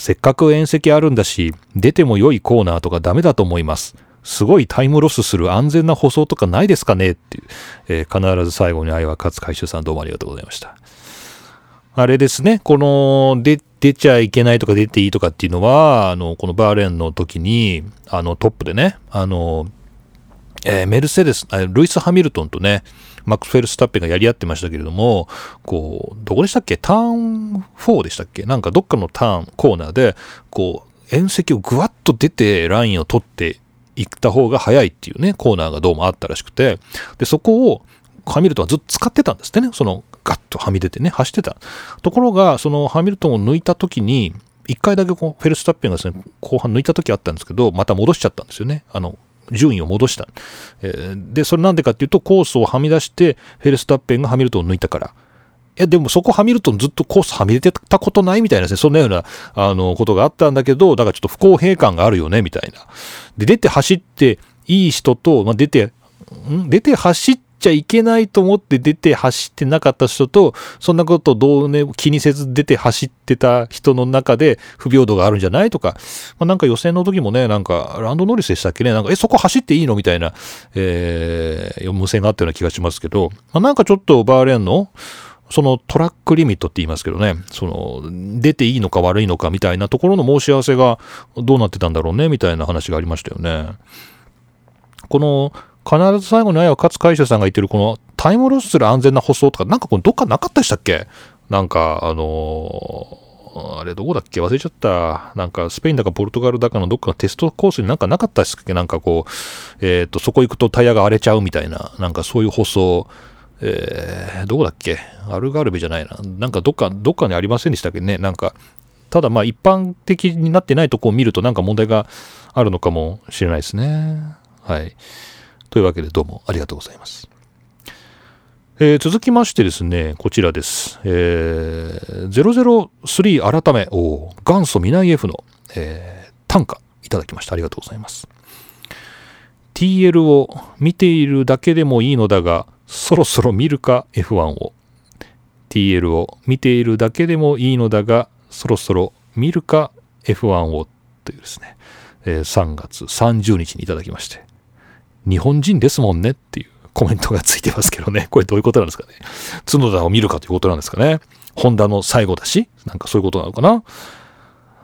せっかく縁石あるんだし、出ても良いコーナーとかダメだと思います。すごいタイムロスする安全な舗装とかないですかねっていう、えー、必ず最後に愛は勝つ回収さんどうもありがとうございました。あれですね、この、で、出ちゃいけないとか出ていいとかっていうのは、あの、このバーレーンの時に、あの、トップでね、あの、えー、メルセデス、ルイス・ハミルトンとね、マックス・フェルスタッペンがやり合ってましたけれども、こう、どこでしたっけ？ターン4でしたっけ？なんかどっかのターン、コーナーで、こう、縁石をぐわっと出てラインを取って行った方が早いっていうね、コーナーがどうもあったらしくて、で、そこをハミルトンはずっと使ってたんですってね、そのガッとはみ出てね、走ってた。ところが、そのハミルトンを抜いた時に、一回だけこうフェルスタッペンがですね、後半抜いた時あったんですけど、また戻しちゃったんですよね。あの、順位を戻した。え、で、それなんでかっていうと、コースをはみ出して、フェルスタッペンがハミルトンを抜いたから。いや、でもそこハミルトンずっとコースはみ出てたことないみたいなですね、そんなような、あの、ことがあったんだけど、だからちょっと不公平感があるよね、みたいな。で、出て走っていい人と、まあ、出て、ん？出て走っちゃいけないと思って出て走ってなかった人と、そんなことをどうね、気にせず出て走ってた人の中で不平等があるんじゃないとか、まあ、なんか予選の時もね、なんか、ランドノリスでしたっけね、なんか、え、そこ走っていいの？みたいな、えー、無線があったような気がしますけど、まあ、なんかちょっとバーレーンの、そのトラックリミットって言いますけどね、その、出ていいのか悪いのかみたいなところの申し合わせがどうなってたんだろうね、みたいな話がありましたよね。この、必ず最後に愛は勝海舟さんが言ってるこのタイムロスする安全な舗装とか、なんかこれどっかなかったでしたっけ？なんか、あのー、あれどこだっけ？忘れちゃった。なんかスペインだかポルトガルだかのどっかのテストコースになんかなかったですっけ？なんかこう、えっ、ー、と、そこ行くとタイヤが荒れちゃうみたいな、なんかそういう舗装、えー、どこだっけ？アルガルベじゃないな。なんかどっか、どっかにありませんでしたっけね？なんか、ただまあ一般的になってないとこを見るとなんか問題があるのかもしれないですね。はい。というわけでどうもありがとうございます。えー、続きましてですね、こちらです。えー、003改め、お元祖ミナイ F の、えー、短歌いただきました。ありがとうございます。TL を見ているだけでもいいのだが、そろそろ見るか？F1 を。TL を見ているだけでもいいのだが、そろそろ見るか？F1 をというですね、えー、3月30日にいただきまして、日本人ですもんねっていうコメントがついてますけどね。これどういうことなんですかね。角田を見るかということなんですかね。ホンダの最後だし、なんかそういうことなのかな。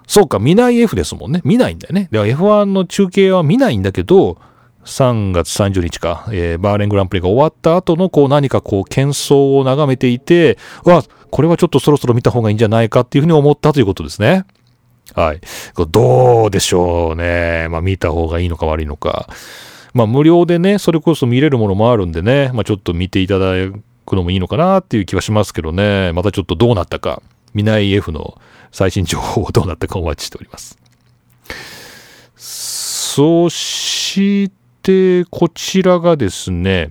そうか、見ない F ですもんね。見ないんだよね。では F1 の中継は見ないんだけど、3月30日か、えー、バーレングランプリが終わった後のこう何かこう喧騒を眺めていて、わ、これはちょっとそろそろ見た方がいいんじゃないかっていうふうに思ったということですね。はい。どうでしょうね。まあ見た方がいいのか悪いのか。まあ無料でね、それこそ見れるものもあるんでね、まあちょっと見ていただくのもいいのかなっていう気はしますけどね、またちょっとどうなったか、見ない F の最新情報をどうなったかお待ちしております。そして、こちらがですね、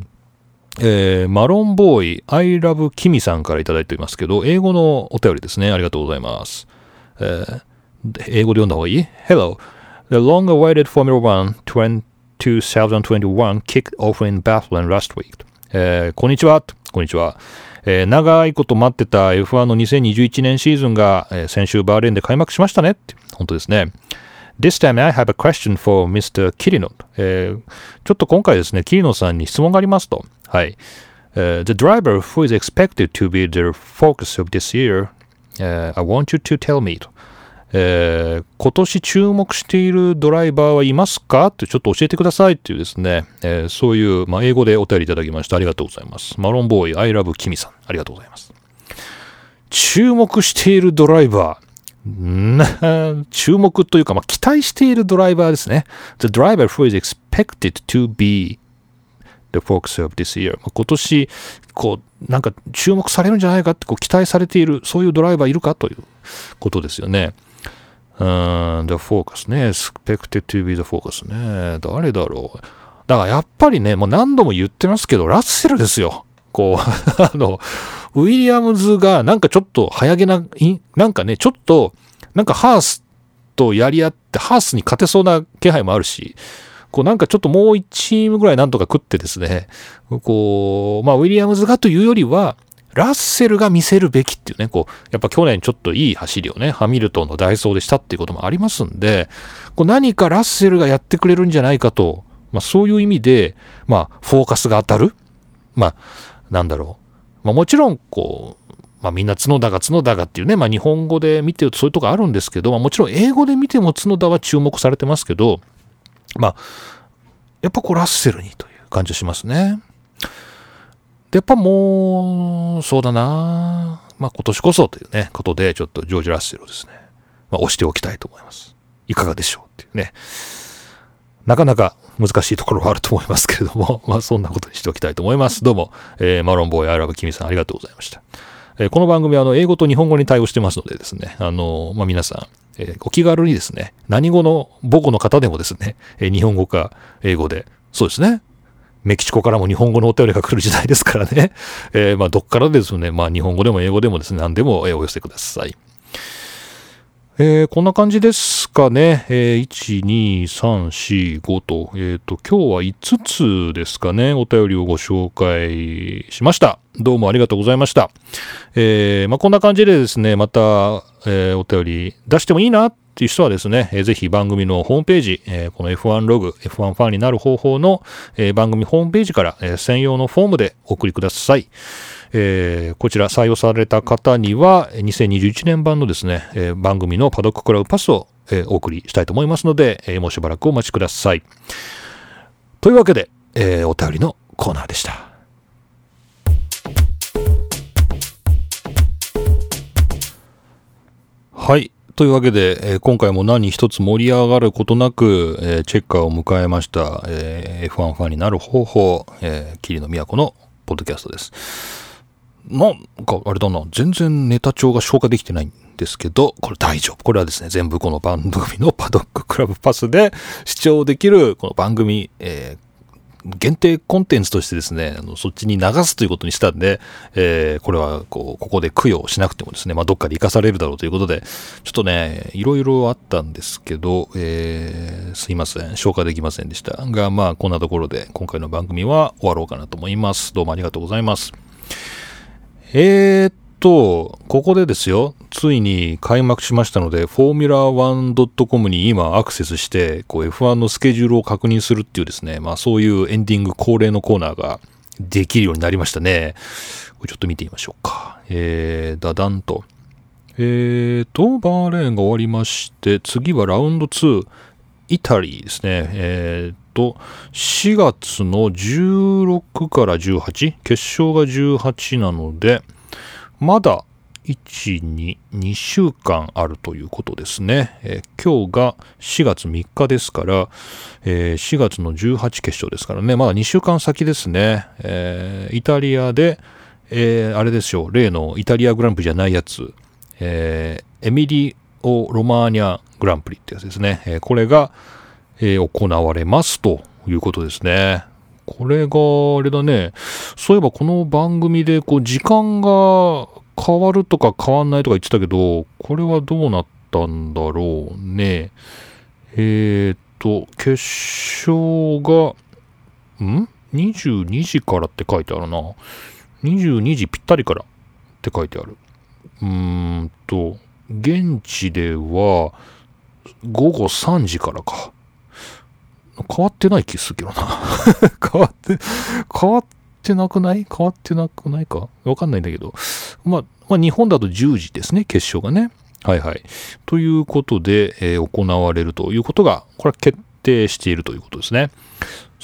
えー、マロンボーイ、I love キミさんから頂いておりますけど、英語のお便りですね。ありがとうございます。えー、英語で読んだ方がいい ?Hello. The long-awaited Formula One 2021 kicked off in Bethlehem last week. えー、こんにちは。こんにちは。えー、長いこと待ってた F1 の2021年シーズンが、えー、先週バーレーンで開幕しましたねって。本当ですね。This time I have a question for Mr. Kirino、えー。ちょっと今回ですね、キリノさんに質問がありますと。はい。Uh, the driver who is expected to be the focus of this year, uh, I want you to tell me と。えー、今年注目しているドライバーはいますか？ってちょっと教えてくださいっていうですね、えー、そういう、まあ、英語でお便りいただきましたありがとうございます。マロンボーイ、アイラブキミさん、ありがとうございます。注目しているドライバー。注目というか、まあ、期待しているドライバーですね。The driver who is expected to be the focus of this year. 今年、こう、なんか注目されるんじゃないかってこう期待されている、そういうドライバーいるか？ということですよね。うん、The Focus ね。Expected to be the Focus ね。誰だろう。だからやっぱりね、もう何度も言ってますけど、ラッセルですよ。こう、(laughs) あの、ウィリアムズがなんかちょっと早げな、なんかね、ちょっと、なんかハースとやり合って、ハースに勝てそうな気配もあるし、こうなんかちょっともう1チームぐらいなんとか食ってですね、こう、まあウィリアムズがというよりは、ラッセルが見せるべきっていうね、こう、やっぱ去年ちょっといい走りをね、ハミルトンのダイソーでしたっていうこともありますんで、こう何かラッセルがやってくれるんじゃないかと、まあそういう意味で、まあフォーカスが当たる。まあ、なんだろう。まあもちろん、こう、まあみんな角田が角田がっていうね、まあ日本語で見てるとそういうとこあるんですけど、まあもちろん英語で見ても角田は注目されてますけど、まあ、やっぱこうラッセルにという感じがしますね。で、やっぱもう、そうだなまあ今年こそというね、ことで、ちょっとジョージ・ラッセルをですね、まあ押しておきたいと思います。いかがでしょうっていうね。なかなか難しいところはあると思いますけれども、(laughs) まあそんなことにしておきたいと思います。どうも、えー、マロンボーイアラブキミさんありがとうございました。えー、この番組はあの英語と日本語に対応してますのでですね、あの、まあ皆さん、えー、お気軽にですね、何語の母語の方でもですね、え、日本語か英語で、そうですね、メキシコからも日本語のお便りが来る時代ですからね。(laughs) えー、まあ、どっからですね、まあ、日本語でも英語でもですね、何でも、えお寄せください。えー、こんな感じですかね。えー、1、2、3、4、5と、えっ、ー、と、今日は5つですかね、お便りをご紹介しました。どうもありがとうございました。えー、まあ、こんな感じでですね、また、え、お便り出してもいいなっっていう人はですね、えー、ぜひ番組のホームページ、えー、この F1 ログ、F1 ファンになる方法の、えー、番組ホームページから、えー、専用のフォームでお送りください。えー、こちら採用された方には、2021年版のですね、えー、番組のパドッククラブパスを、えー、お送りしたいと思いますので、えー、もうしばらくお待ちください。というわけで、えー、お便りのコーナーでした。はい。というわけで、えー、今回も何一つ盛り上がることなく、えー、チェッカーを迎えました、えー、F1 ファンになる方法、えー、桐野都のポッドキャストです。なんか、あれだな、全然ネタ帳が消化できてないんですけど、これ大丈夫。これはですね、全部この番組のパドッククラブパスで視聴できる、この番組、え限定コンテンツとしてですね、あのそっちに流すということにしたんで、えー、これはこうここで供養しなくてもですね、まあ、どっかで生かされるだろうということで、ちょっとね、いろいろあったんですけど、えー、すいません、消化できませんでした。が、まあ、こんなところで今回の番組は終わろうかなと思います。どうもありがとうございます。えー、っと、ここでですよ、ついに開幕しましたので、フォーミュラー 1.com に今アクセスして、こう F1 のスケジュールを確認するっていうですね、まあそういうエンディング恒例のコーナーができるようになりましたね。これちょっと見てみましょうか。えー、だだんと。えーと、バーレーンが終わりまして、次はラウンド2、イタリーですね。えーと、4月の16から18、決勝が18なので、まだ1、2、2週間あるということですね。えー、今日が4月3日ですから、えー、4月の18決勝ですからね、まだ2週間先ですね。えー、イタリアで、えー、あれですよ、例のイタリアグランプリじゃないやつ、えー、エミリオ・ロマーニャグランプリってやつですね。えー、これが、えー、行われますということですね。これが、あれだね。そういえばこの番組で、こう、時間が変わるとか変わんないとか言ってたけど、これはどうなったんだろうね。えー、っと、決勝が、ん ?22 時からって書いてあるな。22時ぴったりからって書いてある。うーんと、現地では、午後3時からか。変わってない気するけどな (laughs) 変わって、変わっってなくない？変わってなくないか？わかんないんだけど。まあ、まあ、日本だと10時ですね、決勝がね。はいはい。ということで、えー、行われるということが、これは決定しているということですね。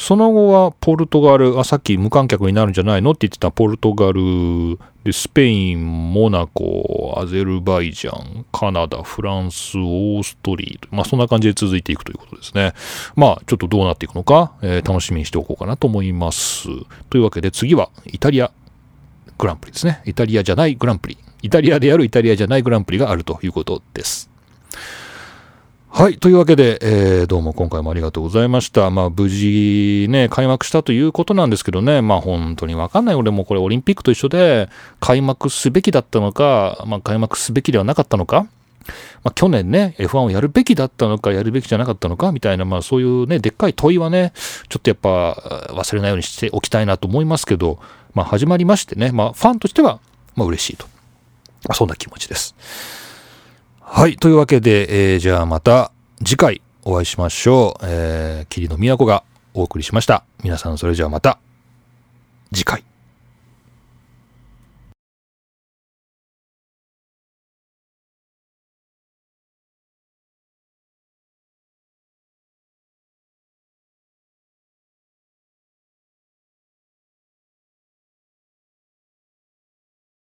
その後はポルトガル、あ、さっき無観客になるんじゃないのって言ってたポルトガル、でスペイン、モナコ、アゼルバイジャン、カナダ、フランス、オーストリー、まあそんな感じで続いていくということですね。まあちょっとどうなっていくのか、えー、楽しみにしておこうかなと思います。というわけで次はイタリアグランプリですね。イタリアじゃないグランプリ。イタリアでやるイタリアじゃないグランプリがあるということです。はい。というわけで、えー、どうも今回もありがとうございました。まあ、無事ね、開幕したということなんですけどね、まあ、本当にわかんない。俺もこれオリンピックと一緒で、開幕すべきだったのか、まあ、開幕すべきではなかったのか、まあ、去年ね、F1 をやるべきだったのか、やるべきじゃなかったのか、みたいな、まあ、そういうね、でっかい問いはね、ちょっとやっぱ忘れないようにしておきたいなと思いますけど、まあ、始まりましてね、まあ、ファンとしては、まあ、嬉しいと。まあ、そんな気持ちです。はい。というわけで、えー、じゃあまた、次回お会いしましょう。えー、霧の都がお送りしました。皆さんそれじゃあまた次回。